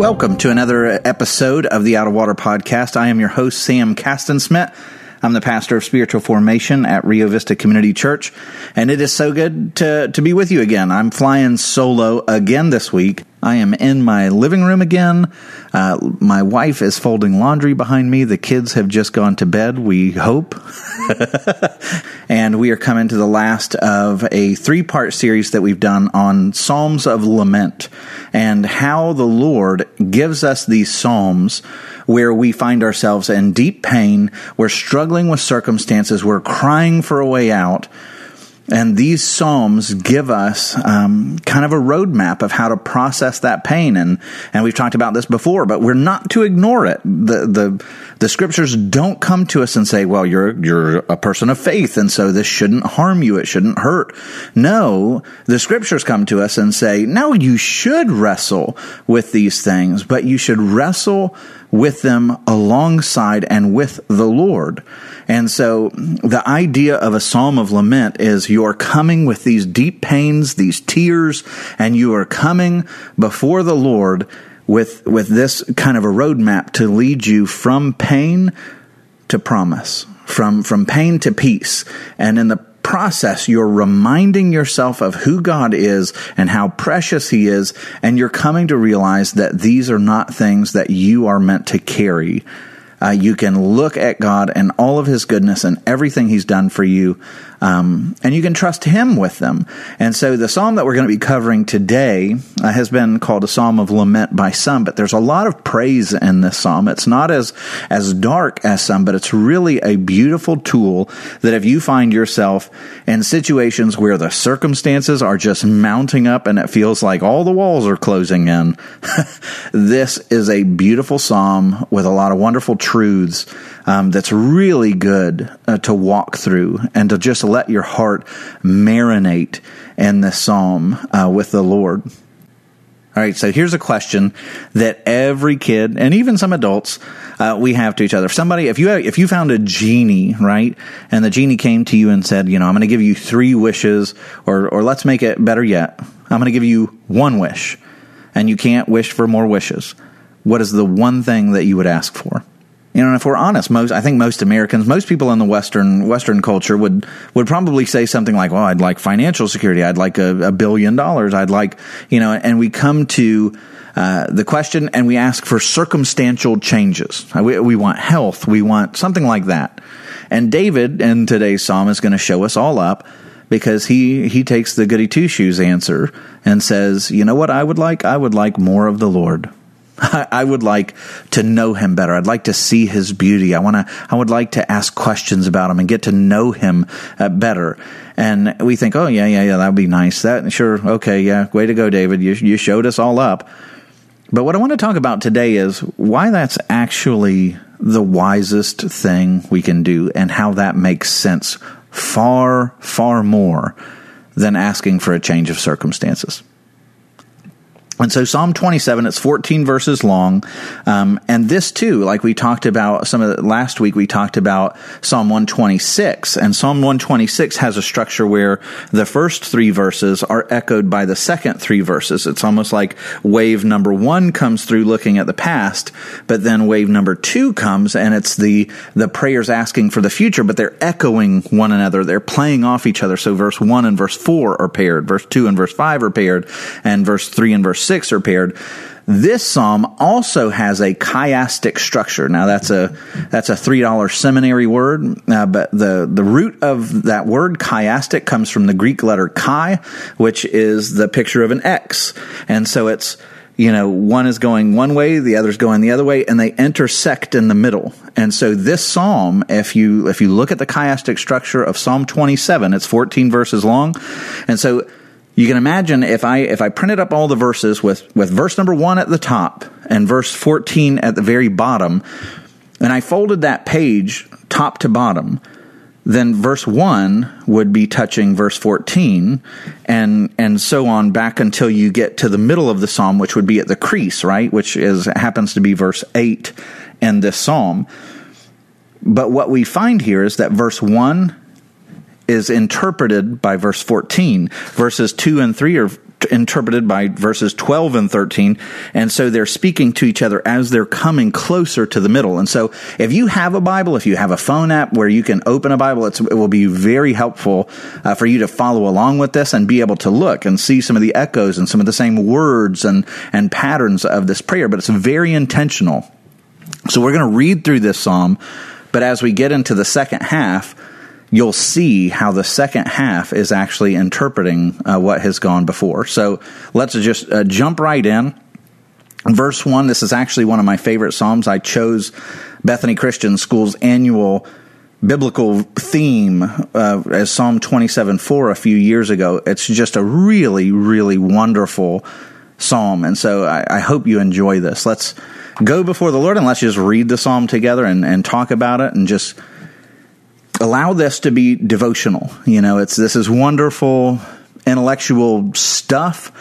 Welcome to another episode of the Out of Water podcast. I am your host, Sam Castensmith. I'm the pastor of spiritual formation at Rio Vista Community Church, and it is so good to, to be with you again. I'm flying solo again this week. I am in my living room again. Uh, my wife is folding laundry behind me. The kids have just gone to bed, we hope. and we are coming to the last of a three part series that we've done on Psalms of Lament and how the Lord gives us these Psalms where we find ourselves in deep pain, we're struggling with circumstances, we're crying for a way out and these Psalms give us um, kind of a roadmap of how to process that pain. And, and we've talked about this before, but we're not to ignore it. The, the, the scriptures don't come to us and say, well, you're, you're a person of faith, and so this shouldn't harm you. It shouldn't hurt. No, the scriptures come to us and say, no, you should wrestle with these things, but you should wrestle with them alongside and with the Lord. And so the idea of a psalm of lament is you're coming with these deep pains, these tears, and you are coming before the Lord with, with this kind of a roadmap to lead you from pain to promise, from, from pain to peace. And in the process, you're reminding yourself of who God is and how precious He is, and you're coming to realize that these are not things that you are meant to carry. Uh, you can look at God and all of His goodness and everything He's done for you, um, and you can trust Him with them. And so, the psalm that we're going to be covering today uh, has been called a psalm of lament by some, but there's a lot of praise in this psalm. It's not as as dark as some, but it's really a beautiful tool that if you find yourself in situations where the circumstances are just mounting up and it feels like all the walls are closing in, this is a beautiful psalm with a lot of wonderful truths um, that's really good uh, to walk through and to just let your heart marinate in the psalm uh, with the Lord. All right, so here's a question that every kid and even some adults uh, we have to each other. If somebody, if you if you found a genie, right, and the genie came to you and said, you know, I'm going to give you three wishes, or or let's make it better yet, I'm going to give you one wish, and you can't wish for more wishes. What is the one thing that you would ask for? You know, and if we're honest, most I think most Americans, most people in the Western Western culture would would probably say something like, "Well, I'd like financial security. I'd like a, a billion dollars. I'd like, you know." And we come to uh, the question and we ask for circumstantial changes. Uh, we, we want health. We want something like that. And David in today's psalm is going to show us all up because he he takes the goody two shoes answer and says, "You know what I would like? I would like more of the Lord." I would like to know him better. I'd like to see his beauty. I want to, I would like to ask questions about him and get to know him uh, better. And we think, oh yeah, yeah, yeah, that would be nice. That sure, okay, yeah, way to go, David. You you showed us all up. But what I want to talk about today is why that's actually the wisest thing we can do and how that makes sense far, far more than asking for a change of circumstances. And so Psalm 27, it's 14 verses long. Um, and this too, like we talked about some of the, last week, we talked about Psalm 126 and Psalm 126 has a structure where the first three verses are echoed by the second three verses. It's almost like wave number one comes through looking at the past, but then wave number two comes and it's the, the prayers asking for the future, but they're echoing one another. They're playing off each other. So verse one and verse four are paired. Verse two and verse five are paired and verse three and verse 6 are paired. This psalm also has a chiastic structure. Now that's a that's a three dollar seminary word, uh, but the the root of that word chiastic comes from the Greek letter chi, which is the picture of an X, and so it's you know one is going one way, the other's going the other way, and they intersect in the middle. And so this psalm, if you if you look at the chiastic structure of Psalm twenty seven, it's fourteen verses long, and so you can imagine if I if I printed up all the verses with with verse number one at the top and verse 14 at the very bottom, and I folded that page top to bottom, then verse 1 would be touching verse 14 and and so on back until you get to the middle of the psalm which would be at the crease right? Which is happens to be verse 8 in this psalm. But what we find here is that verse 1 is interpreted by verse 14 verses 2 and 3 are interpreted by verses 12 and 13. And so they're speaking to each other as they're coming closer to the middle. And so if you have a Bible, if you have a phone app where you can open a Bible, it will be very helpful uh, for you to follow along with this and be able to look and see some of the echoes and some of the same words and, and patterns of this prayer. But it's very intentional. So we're going to read through this psalm. But as we get into the second half, you'll see how the second half is actually interpreting uh, what has gone before. So let's just uh, jump right in. Verse 1, this is actually one of my favorite Psalms. I chose Bethany Christian School's annual biblical theme uh, as Psalm 27 4 a few years ago. It's just a really, really wonderful psalm. And so I, I hope you enjoy this. Let's go before the Lord and let's just read the psalm together and, and talk about it and just allow this to be devotional. You know, it's this is wonderful intellectual stuff,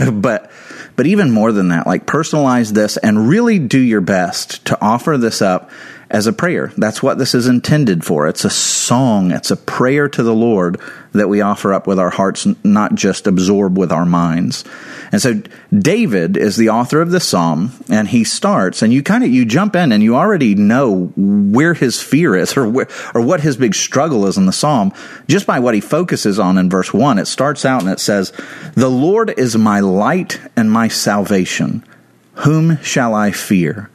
but but even more than that, like personalize this and really do your best to offer this up as a prayer. That's what this is intended for. It's a song, it's a prayer to the Lord that we offer up with our hearts, not just absorb with our minds. And so David is the author of the psalm, and he starts, and you kind of you jump in, and you already know where his fear is, or where, or what his big struggle is in the psalm, just by what he focuses on in verse one. It starts out and it says, "The Lord is my light and my salvation; whom shall I fear?"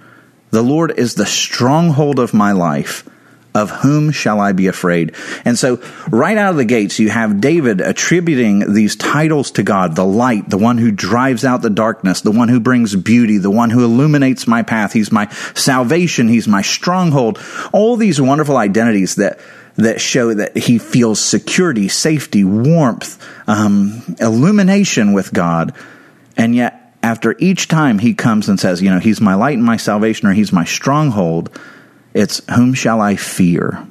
The Lord is the stronghold of my life. Of whom shall I be afraid? And so, right out of the gates, you have David attributing these titles to God the light, the one who drives out the darkness, the one who brings beauty, the one who illuminates my path. He's my salvation. He's my stronghold. All these wonderful identities that that show that he feels security, safety, warmth, um, illumination with God. And yet, after each time he comes and says, you know, he's my light and my salvation, or he's my stronghold, it's whom shall I fear?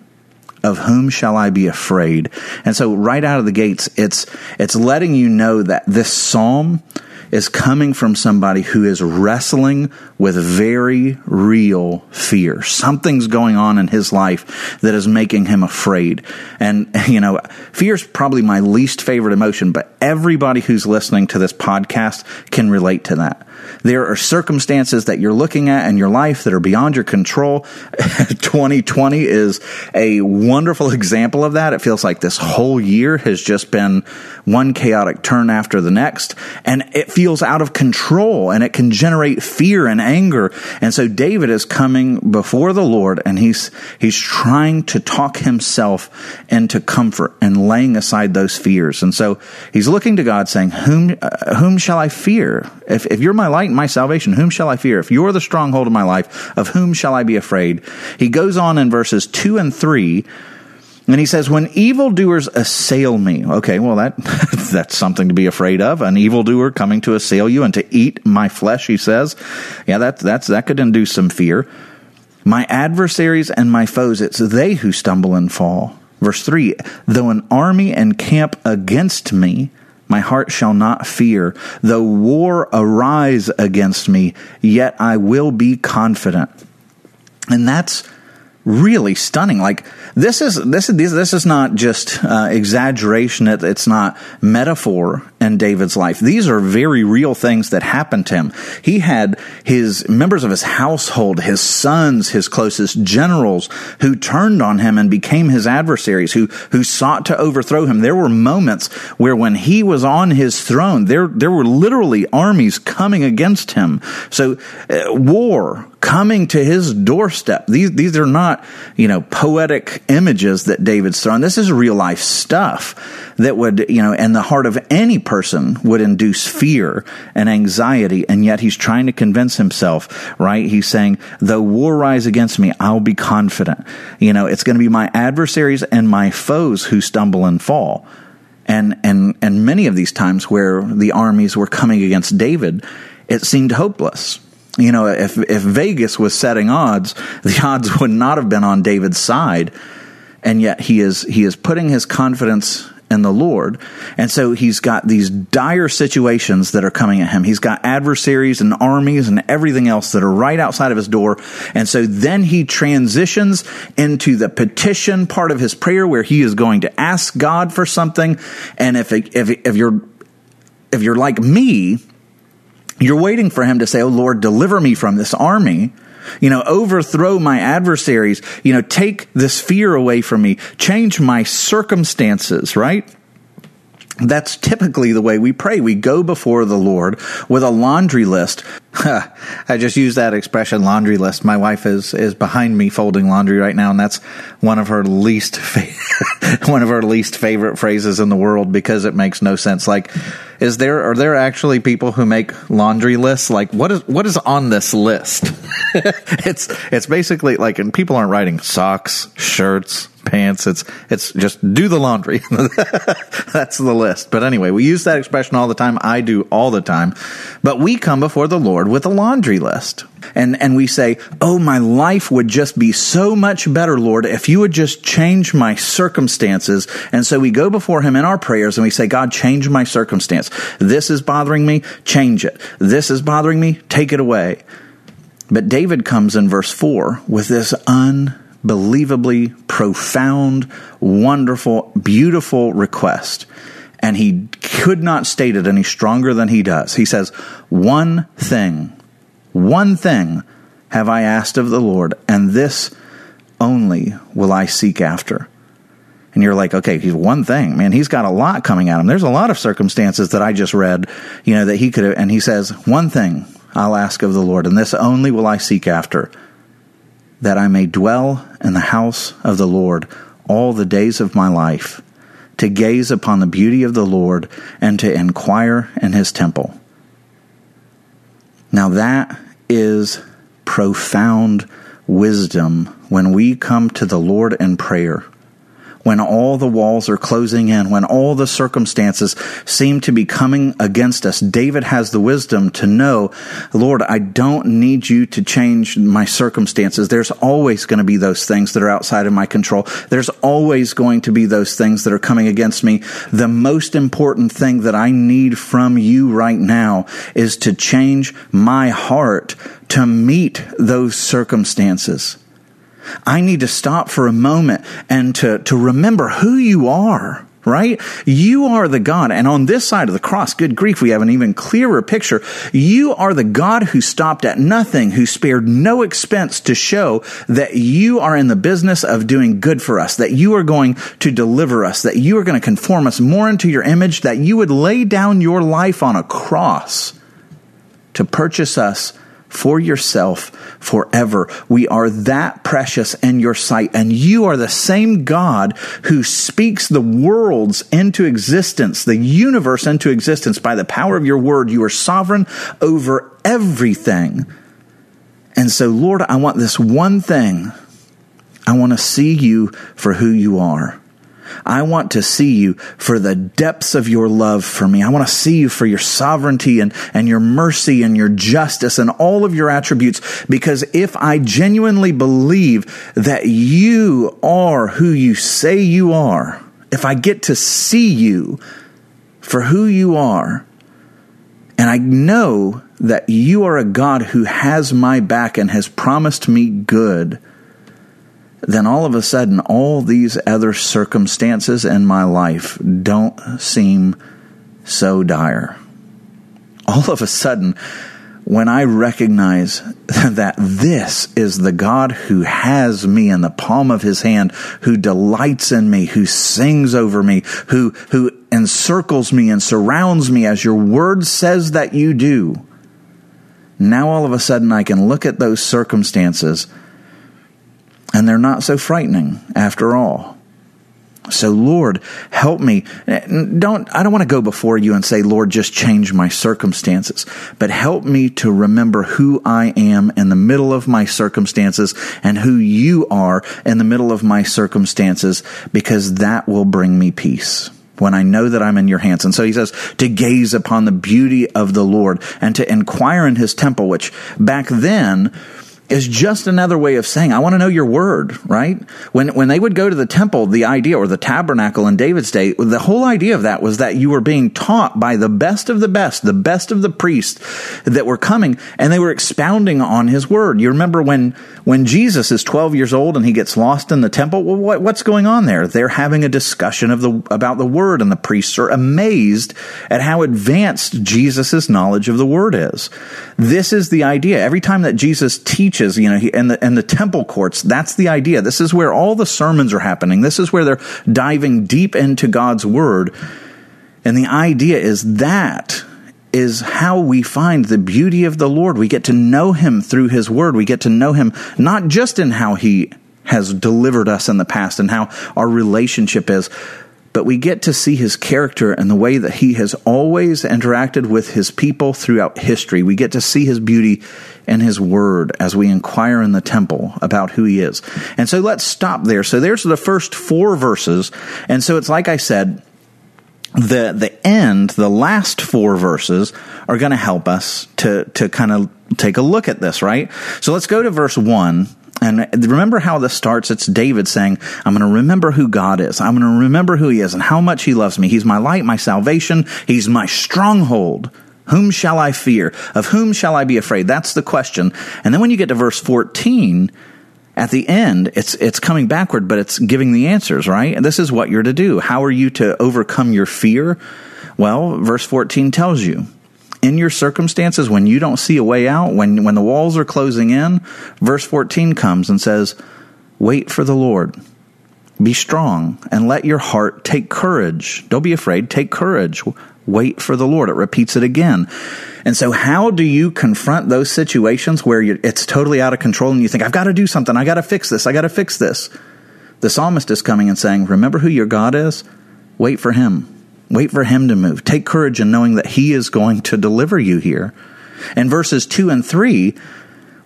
Of whom shall I be afraid? And so right out of the gates, it's, it's letting you know that this psalm is coming from somebody who is wrestling with very real fear. Something's going on in his life that is making him afraid. And, you know, fear is probably my least favorite emotion, but everybody who's listening to this podcast can relate to that. There are circumstances that you're looking at in your life that are beyond your control. 2020 is a wonderful example of that. It feels like this whole year has just been one chaotic turn after the next, and it feels out of control and it can generate fear and anger. And so David is coming before the Lord and he's, he's trying to talk himself into comfort and laying aside those fears. And so he's looking to God saying, whom, uh, whom shall I fear? If, if you're my light and my salvation, whom shall I fear? If you're the stronghold of my life, of whom shall I be afraid? He goes on in verses two and three and he says, when evildoers assail me, okay, well, that, that's something to be afraid of. An evildoer coming to assail you and to eat my flesh, he says. Yeah, that, that's, that could induce some fear. My adversaries and my foes, it's they who stumble and fall. Verse 3 Though an army encamp against me, my heart shall not fear. Though war arise against me, yet I will be confident. And that's really stunning. Like this is this is this is not just uh, exaggeration. It, it's not metaphor in David's life. These are very real things that happened to him. He had his members of his household, his sons, his closest generals, who turned on him and became his adversaries, who who sought to overthrow him. There were moments where, when he was on his throne, there there were literally armies coming against him. So uh, war coming to his doorstep. These these are not you know poetic images that David's throwing. This is real life stuff that would you know in the heart of any person would induce fear and anxiety, and yet he's trying to convince himself. Right? He's saying, "Though war rise against me, I'll be confident." You know, it's going to be my adversaries and my foes who stumble and fall. And and and many of these times where the armies were coming against David, it seemed hopeless You know, if, if Vegas was setting odds, the odds would not have been on David's side. And yet he is, he is putting his confidence in the Lord. And so he's got these dire situations that are coming at him. He's got adversaries and armies and everything else that are right outside of his door. And so then he transitions into the petition part of his prayer where he is going to ask God for something. And if, if, if you're, if you're like me, you're waiting for him to say, Oh Lord, deliver me from this army. You know, overthrow my adversaries. You know, take this fear away from me. Change my circumstances, right? That's typically the way we pray. We go before the Lord with a laundry list. I just use that expression laundry list. My wife is is behind me folding laundry right now and that's one of her least fa- one of her least favorite phrases in the world because it makes no sense. Like is there are there actually people who make laundry lists? Like what is what is on this list? it's it's basically like and people aren't writing socks, shirts, pants. It's it's just do the laundry. That's the list. But anyway, we use that expression all the time. I do all the time. But we come before the Lord with a laundry list. And and we say, "Oh, my life would just be so much better, Lord, if you would just change my circumstances." And so we go before him in our prayers and we say, "God, change my circumstance. This is bothering me, change it. This is bothering me, take it away." But David comes in verse 4 with this un unbelievably profound, wonderful, beautiful request. And he could not state it any stronger than he does. He says, One thing, one thing have I asked of the Lord, and this only will I seek after. And you're like, okay, he's one thing, man. He's got a lot coming at him. There's a lot of circumstances that I just read, you know, that he could have, and he says, one thing I'll ask of the Lord, and this only will I seek after that I may dwell in the house of the Lord all the days of my life, to gaze upon the beauty of the Lord and to inquire in his temple. Now that is profound wisdom when we come to the Lord in prayer when all the walls are closing in, when all the circumstances seem to be coming against us, David has the wisdom to know, Lord, I don't need you to change my circumstances. There's always going to be those things that are outside of my control. There's always going to be those things that are coming against me. The most important thing that I need from you right now is to change my heart to meet those circumstances. I need to stop for a moment and to, to remember who you are right? You are the God. And on this side of the cross, good grief, we have an even clearer picture. You are the God who stopped at nothing, who spared no expense to show that you are in the business of doing good for us, that you are going to deliver us, that you are going to conform us more into your image, that you would lay down your life on a cross to purchase us for yourself forever. We are that precious in your sight. And you are the same God who speaks the worlds into existence, the universe into existence by the power of your word. You are sovereign over everything. And so, Lord, I want this one thing. I want to see you for who you are. I want to see you for the depths of your love for me. I want to see you for your sovereignty and, and your mercy and your justice and all of your attributes. Because if I genuinely believe that you are who you say you are, if I get to see you for who you are, and I know that you are a God who has my back and has promised me good, then all of a sudden, all these other circumstances in my life don't seem so dire. All of a sudden, when I recognize that this is the God who has me in the palm of his hand, who delights in me, who sings over me, who, who encircles me and surrounds me as your word says that you do, now all of a sudden I can look at those circumstances and they're not so frightening after all. So Lord, help me. Don't, I don't want to go before you and say, Lord, just change my circumstances, but help me to remember who I am in the middle of my circumstances and who you are in the middle of my circumstances because that will bring me peace. when I know that I'm in your hands. And so he says to gaze upon the beauty of the Lord and to inquire in his temple, which back then is just another way of saying, I want to know your word, right? When, when they would go to the temple, the idea, or the tabernacle in David's day, the whole idea of that was that you were being taught by the best of the best, the best of the priests that were coming, and they were expounding on his word. You remember when, when Jesus is 12 years old and he gets lost in the temple? Well, what, what's going on there? They're having a discussion of the, about the word, and the priests are amazed at how advanced Jesus' knowledge of the word is. This is the idea. Every time that Jesus teaches, you know, he, and the, and the temple courts, that's the idea. This is where all the sermons are happening. This is where they're diving deep into God's word. And the idea is that is how we find the beauty of the Lord. We get to know him through his word. We get to know him not just in how he has delivered us in the past and how our relationship is, but we get to see his character and the way that he has always interacted with his people throughout history. We get to see his beauty and his word as we inquire in the temple about who he is. And so let's stop there. So there's the first four verses. And so it's like I said, the the end, the last four verses are going to help us to to kind of take a look at this, right? So let's go to verse 1 and remember how this starts? It's David saying, I'm going to remember who God is. I'm going to remember who he is and how much he loves me. He's my light, my salvation. He's my stronghold. Whom shall I fear? Of whom shall I be afraid? That's the question. And then when you get to verse 14, at the end, it's, it's coming backward, but it's giving the answers, right? And this is what you're to do. How are you to overcome your fear? Well, verse 14 tells you in your circumstances, when you don't see a way out, when, when the walls are closing in, verse 14 comes and says, Wait for the Lord. Be strong and let your heart take courage. Don't be afraid. Take courage. Wait for the Lord. It repeats it again. And so, how do you confront those situations where it's totally out of control and you think, I've got to do something. I got to fix this. I got to fix this. The psalmist is coming and saying, Remember who your God is? Wait for him. Wait for him to move. Take courage in knowing that he is going to deliver you here. In verses 2 and 3,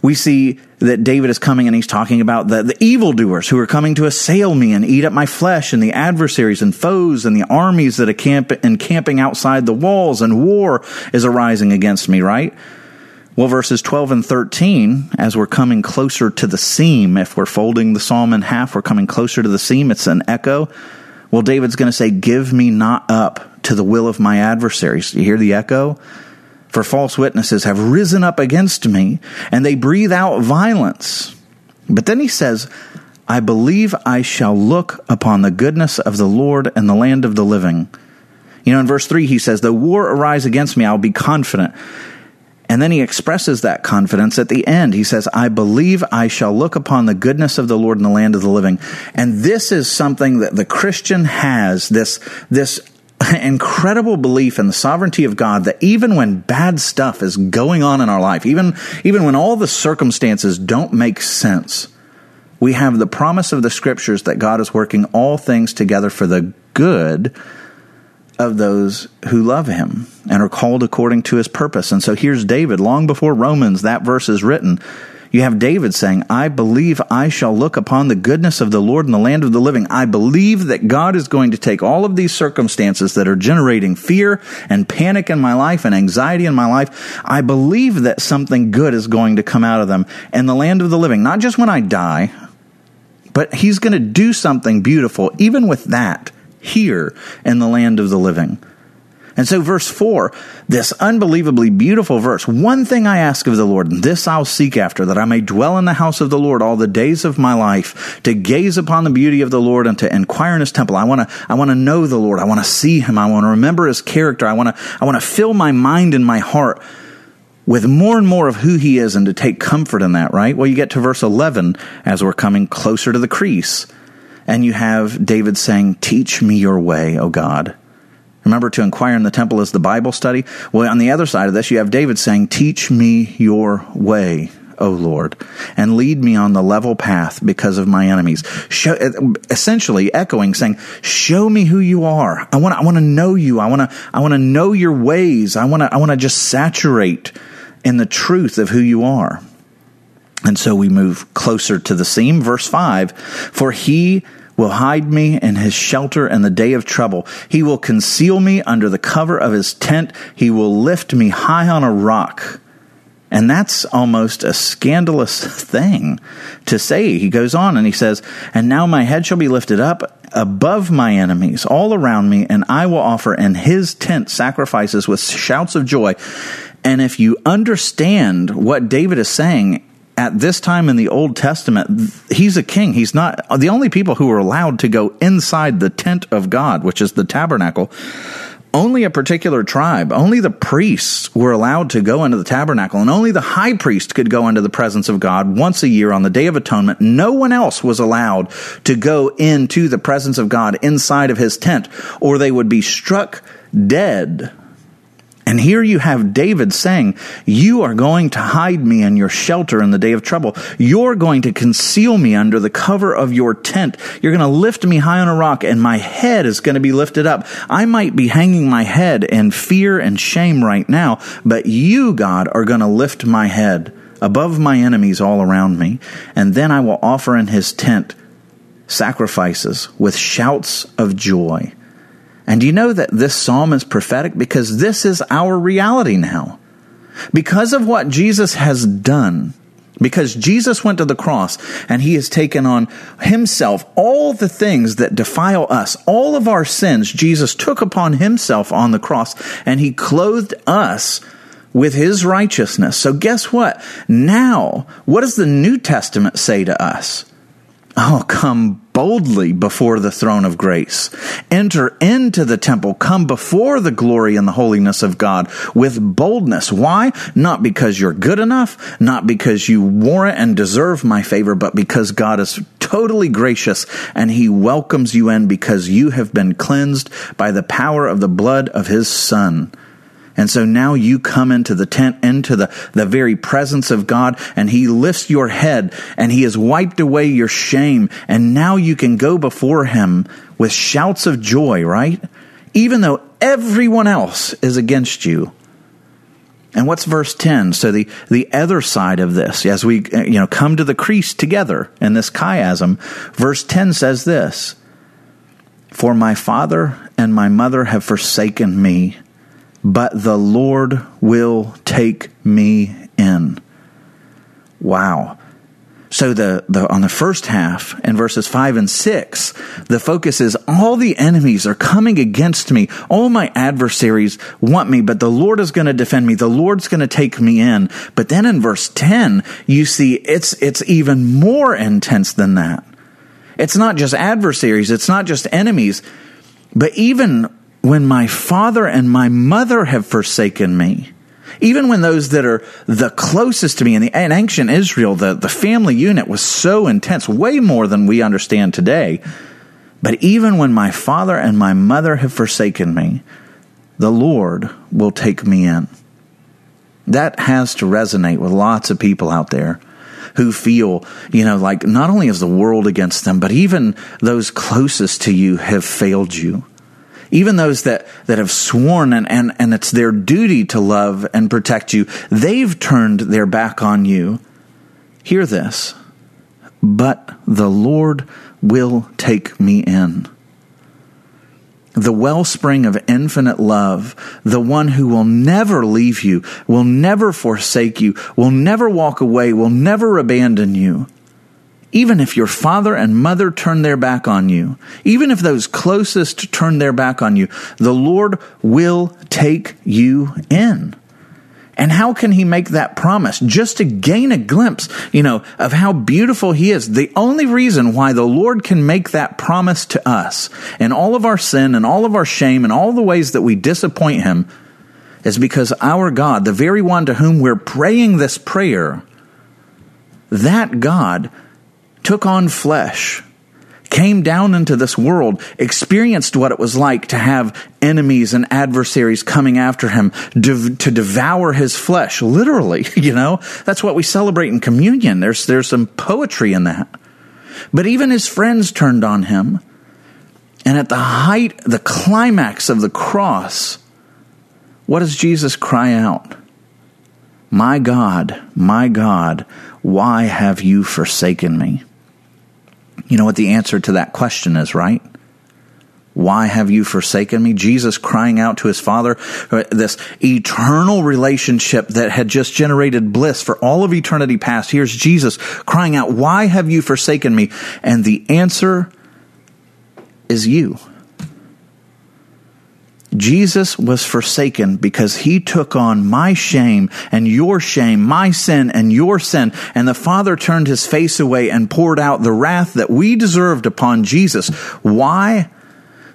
we see that David is coming and he's talking about the, the evildoers who are coming to assail me and eat up my flesh and the adversaries and foes and the armies that are camp, encamping outside the walls and war is arising against me, right? Well, verses 12 and 13, as we're coming closer to the seam, if we're folding the psalm in half, we're coming closer to the seam. It's an echo. Well, David's going to say, Give me not up to the will of my adversaries. You hear the echo? For false witnesses have risen up against me, and they breathe out violence. But then he says, I believe I shall look upon the goodness of the Lord and the land of the living. You know, in verse 3, he says, Though war arise against me, I'll be confident. And then he expresses that confidence at the end. He says, I believe I shall look upon the goodness of the Lord in the land of the living. And this is something that the Christian has, this, this incredible belief in the sovereignty of God that even when bad stuff is going on in our life, even, even when all the circumstances don't make sense, we have the promise of the scriptures that God is working all things together for the good of those who love him and are called according to his purpose. And so here's David, long before Romans, that verse is written. You have David saying, I believe I shall look upon the goodness of the Lord in the land of the living. I believe that God is going to take all of these circumstances that are generating fear and panic in my life and anxiety in my life. I believe that something good is going to come out of them in the land of the living, not just when I die, but he's going to do something beautiful even with that here in the land of the living. And so, verse 4, this unbelievably beautiful verse one thing I ask of the Lord, and this I'll seek after, that I may dwell in the house of the Lord all the days of my life, to gaze upon the beauty of the Lord and to inquire in his temple. I want to, I want to know the Lord. I want to see him. I want to remember his character. I want to, I want to fill my mind and my heart with more and more of who he is and to take comfort in that, right? Well, you get to verse 11 as we're coming closer to the crease and you have David saying, Teach me your way, O God. Remember, to inquire in the temple is the Bible study. Well, on the other side of this, you have David saying, Teach me your way, O Lord, and lead me on the level path because of my enemies. Show, essentially echoing, saying, Show me who you are. I want, I want to know you. I want to, I want to know your ways. I want to, I want to just saturate in the truth of who you are. And so we move closer to the seam. Verse 5 For he will hide me in his shelter in the day of trouble. He will conceal me under the cover of his tent. He will lift me high on a rock. And that's almost a scandalous thing to say. He goes on and he says, And now my head shall be lifted up above my enemies all around me, and I will offer in his tent sacrifices with shouts of joy. And if you understand what David is saying, at this time in the Old Testament, he's a king. He's not the only people who are allowed to go inside the tent of God, which is the tabernacle. Only a particular tribe, only the priests were allowed to go into the tabernacle, and only the high priest could go into the presence of God once a year on the Day of Atonement. No one else was allowed to go into the presence of God inside of his tent, or they would be struck dead and here you have David saying, You are going to hide me in your shelter in the day of trouble. You're going to conceal me under the cover of your tent. You're going to lift me high on a rock, and my head is going to be lifted up. I might be hanging my head in fear and shame right now, but you, God, are going to lift my head above my enemies all around me. And then I will offer in his tent sacrifices with shouts of joy. And do you know that this psalm is prophetic? Because this is our reality now. Because of what Jesus has done, because Jesus went to the cross and he has taken on himself all the things that defile us, all of our sins, Jesus took upon himself on the cross and he clothed us with his righteousness. So guess what? Now, what does the New Testament say to us? Oh, come boldly before the throne of grace. Enter into the temple. Come before the glory and the holiness of God with boldness. Why? Not because you're good enough, not because you warrant and deserve my favor, but because God is totally gracious and he welcomes you in because you have been cleansed by the power of the blood of his son. And so now you come into the tent, into the, the very presence of God, and He lifts your head, and He has wiped away your shame, and now you can go before Him with shouts of joy, right? Even though everyone else is against you. And what's verse 10? So the, the other side of this, as we, you know, come to the crease together in this chiasm, verse 10 says this, For my father and my mother have forsaken me, but the Lord will take me in. Wow. So the, the on the first half in verses five and six, the focus is all the enemies are coming against me. All my adversaries want me, but the Lord is going to defend me. The Lord's going to take me in. But then in verse 10, you see it's, it's even more intense than that. It's not just adversaries. It's not just enemies, but even when my father and my mother have forsaken me, even when those that are the closest to me in, the, in ancient Israel, the, the family unit was so intense, way more than we understand today. But even when my father and my mother have forsaken me, the Lord will take me in. That has to resonate with lots of people out there who feel, you know, like not only is the world against them, but even those closest to you have failed you even those that, that have sworn and, and, and it's their duty to love and protect you, they've turned their back on you. Hear this. But the Lord will take me in. The wellspring of infinite love, the one who will never leave you, will never forsake you, will never walk away, will never abandon you even if your father and mother turn their back on you, even if those closest turn their back on you, the Lord will take you in. And how can he make that promise? Just to gain a glimpse, you know, of how beautiful he is. The only reason why the Lord can make that promise to us and all of our sin and all of our shame and all the ways that we disappoint him is because our God, the very one to whom we're praying this prayer, that God took on flesh, came down into this world, experienced what it was like to have enemies and adversaries coming after him to, devour his flesh, literally, you know? That's what we celebrate in communion. There's, there's some poetry in that. But even his friends turned on him. And at the height, the climax of the cross, what does Jesus cry out? My God, my God, why have you forsaken me? You know what the answer to that question is, right? Why have you forsaken me? Jesus crying out to his Father, uh, this eternal relationship that had just generated bliss for all of eternity past. Here's Jesus crying out, Why have you forsaken me? And the answer is you. Jesus was forsaken because he took on my shame and your shame, my sin and your sin. And the Father turned his face away and poured out the wrath that we deserved upon Jesus. Why?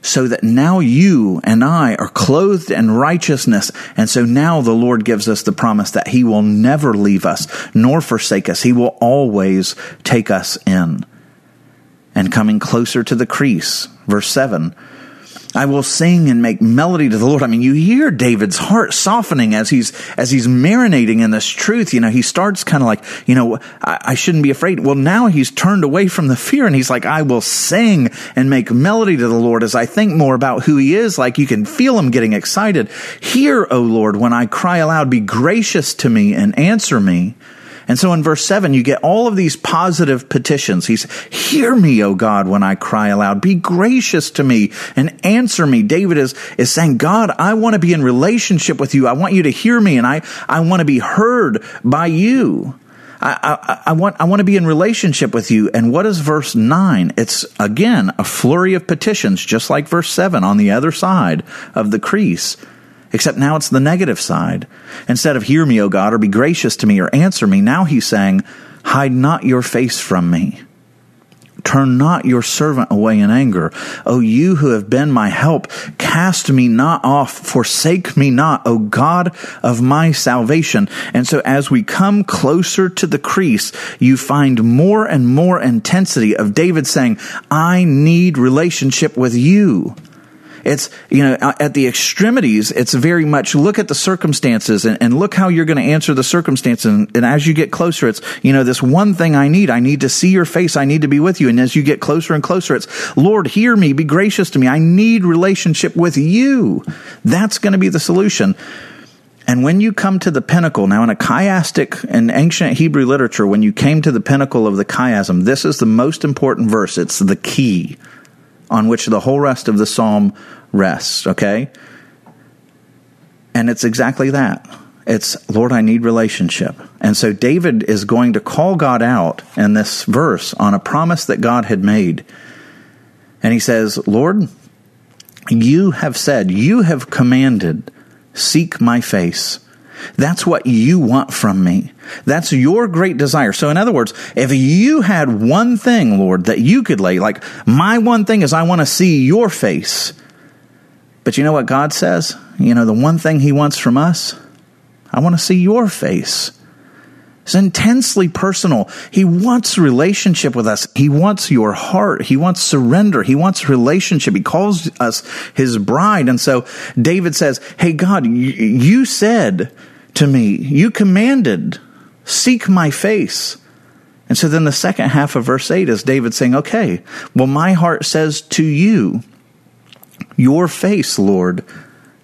so that now you and I are clothed in righteousness. And so now the Lord gives us the promise that He will never leave us nor forsake us. He will always take us in. And coming closer to the crease, verse 7 I will sing and make melody to the Lord. I mean, you hear David's heart softening as he's, as he's marinating in this truth. You know, he starts kind of like, you know, I, I, shouldn't be afraid. Well, now he's turned away from the fear and he's like, I will sing and make melody to the Lord as I think more about who he is. Like you can feel him getting excited. Hear, O Lord, when I cry aloud, be gracious to me and answer me. And so in verse 7, you get all of these positive petitions. He's, Hear me, O God, when I cry aloud. Be gracious to me and answer me. David is, is saying, God, I want to be in relationship with you. I want you to hear me and I, I want to be heard by you. I, I, I, want I want to be in relationship with you. And what is verse nine? It's again a flurry of petitions, just like verse seven on the other side of the crease. Except now it's the negative side. Instead of hear me, O God, or be gracious to me, or answer me, now he's saying, hide not your face from me. Turn not your servant away in anger. O you who have been my help, cast me not off, forsake me not, O God of my salvation. And so as we come closer to the crease, you find more and more intensity of David saying, I need relationship with you. It's, you know, at the extremities, it's very much look at the circumstances and, and look how you're going to answer the circumstances. And, and, as you get closer, it's, you know, this one thing I need. I need to see your face. I need to be with you. And as you get closer and closer, it's, Lord, hear me, be gracious to me. I need relationship with you. That's going to be the solution. And when you come to the pinnacle, now in a chiastic and ancient Hebrew literature, when you came to the pinnacle of the chiasm, this is the most important verse. It's the key on which the whole rest of the psalm rests, okay? And it's exactly that. It's, Lord, I need relationship. And so David is going to call God out in this verse on a promise that God had made. And he says, Lord, you have said, you have commanded, seek my face. That's what you want from me. That's your great desire. So, in other words, if you had one thing, Lord, that you could lay, like my one thing is I want to see your face. But you know what God says? You know, the one thing He wants from us? I want to see your face. It's intensely personal. He wants relationship with us. He wants your heart. He wants surrender. He wants relationship. He calls us his bride. And so David says, Hey, God, you said to me, you commanded, seek my face. And so then the second half of verse 8 is David saying, Okay, well, my heart says to you, Your face, Lord,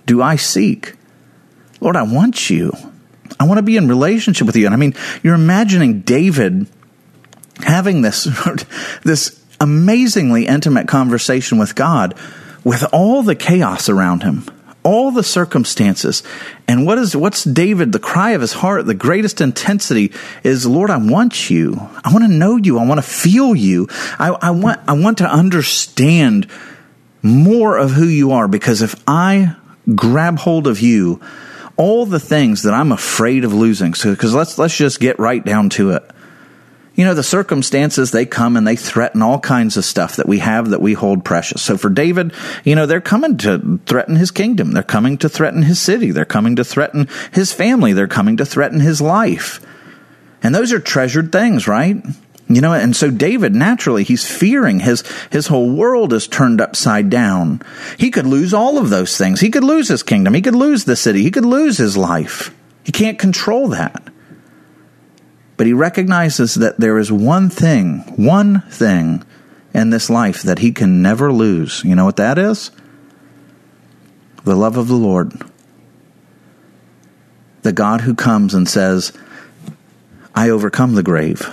do I seek. Lord, I want you. I want to be in relationship with you. And I mean, you're imagining David having this, this amazingly intimate conversation with God with all the chaos around him, all the circumstances. And what is, what's David, the cry of his heart, the greatest intensity is, Lord, I want you. I want to know you. I want to feel you. I, I want, I want to understand more of who you are because if I grab hold of you, all the things that I'm afraid of losing. So, because let's let's just get right down to it. You know, the circumstances they come and they threaten all kinds of stuff that we have that we hold precious. So for David, you know, they're coming to threaten his kingdom. They're coming to threaten his city. They're coming to threaten his family. They're coming to threaten his life. And those are treasured things, right? You know, and so David, naturally, he's fearing his, his whole world is turned upside down. He could lose all of those things. He could lose his kingdom. He could lose the city. He could lose his life. He can't control that. But he recognizes that there is one thing, one thing in this life that he can never lose. You know what that is? The love of the Lord. The God who comes and says, I overcome the grave.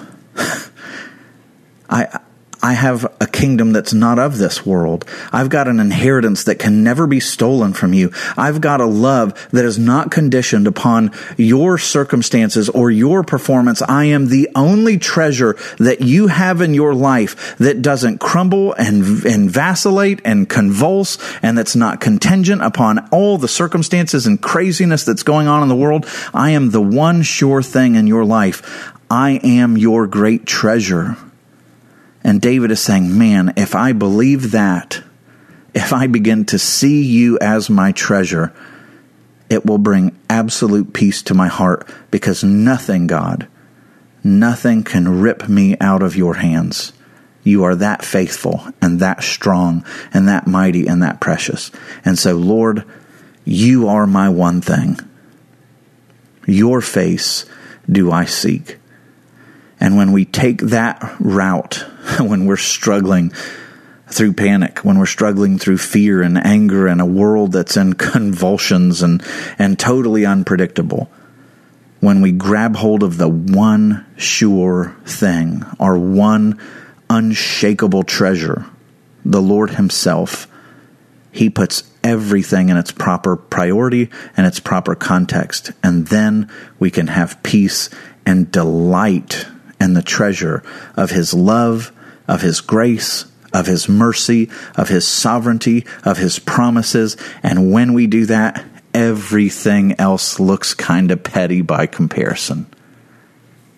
I have a kingdom that's not of this world. I've got an inheritance that can never be stolen from you. I've got a love that is not conditioned upon your circumstances or your performance. I am the only treasure that you have in your life that doesn't crumble and, and vacillate and convulse and that's not contingent upon all the circumstances and craziness that's going on in the world. I am the one sure thing in your life. I am your great treasure. And David is saying, man, if I believe that, if I begin to see you as my treasure, it will bring absolute peace to my heart because nothing, God, nothing can rip me out of your hands. You are that faithful and that strong and that mighty and that precious. And so, Lord, you are my one thing. Your face do I seek. And when we take that route, when we're struggling through panic, when we're struggling through fear and anger and a world that's in convulsions and, and totally unpredictable, when we grab hold of the one sure thing, our one unshakable treasure, the Lord Himself, He puts everything in its proper priority and its proper context. And then we can have peace and delight and the treasure of His love, of His grace, of His mercy, of His sovereignty, of His promises. And when we do that, everything else looks kind of petty by comparison.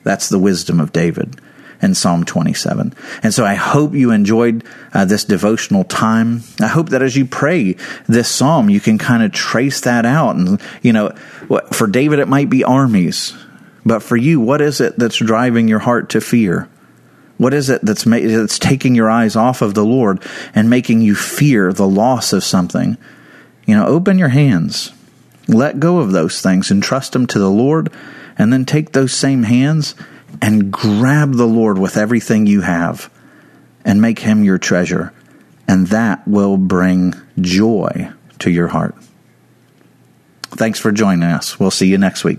That's the wisdom of David in Psalm 27. And so I hope you enjoyed uh, this devotional time. I hope that as you pray this psalm, you can kind of trace that out. And, you know, for David, it might be armies. But for you, what is it that's driving your heart to fear? What is it that's ma- that's taking your eyes off of the Lord and making you fear the loss of something? You know, open your hands. Let go of those things and trust them to the Lord and then take those same hands and grab the Lord with everything you have and make him your treasure and that will bring joy to your heart. Thanks for joining us. We'll see you next week.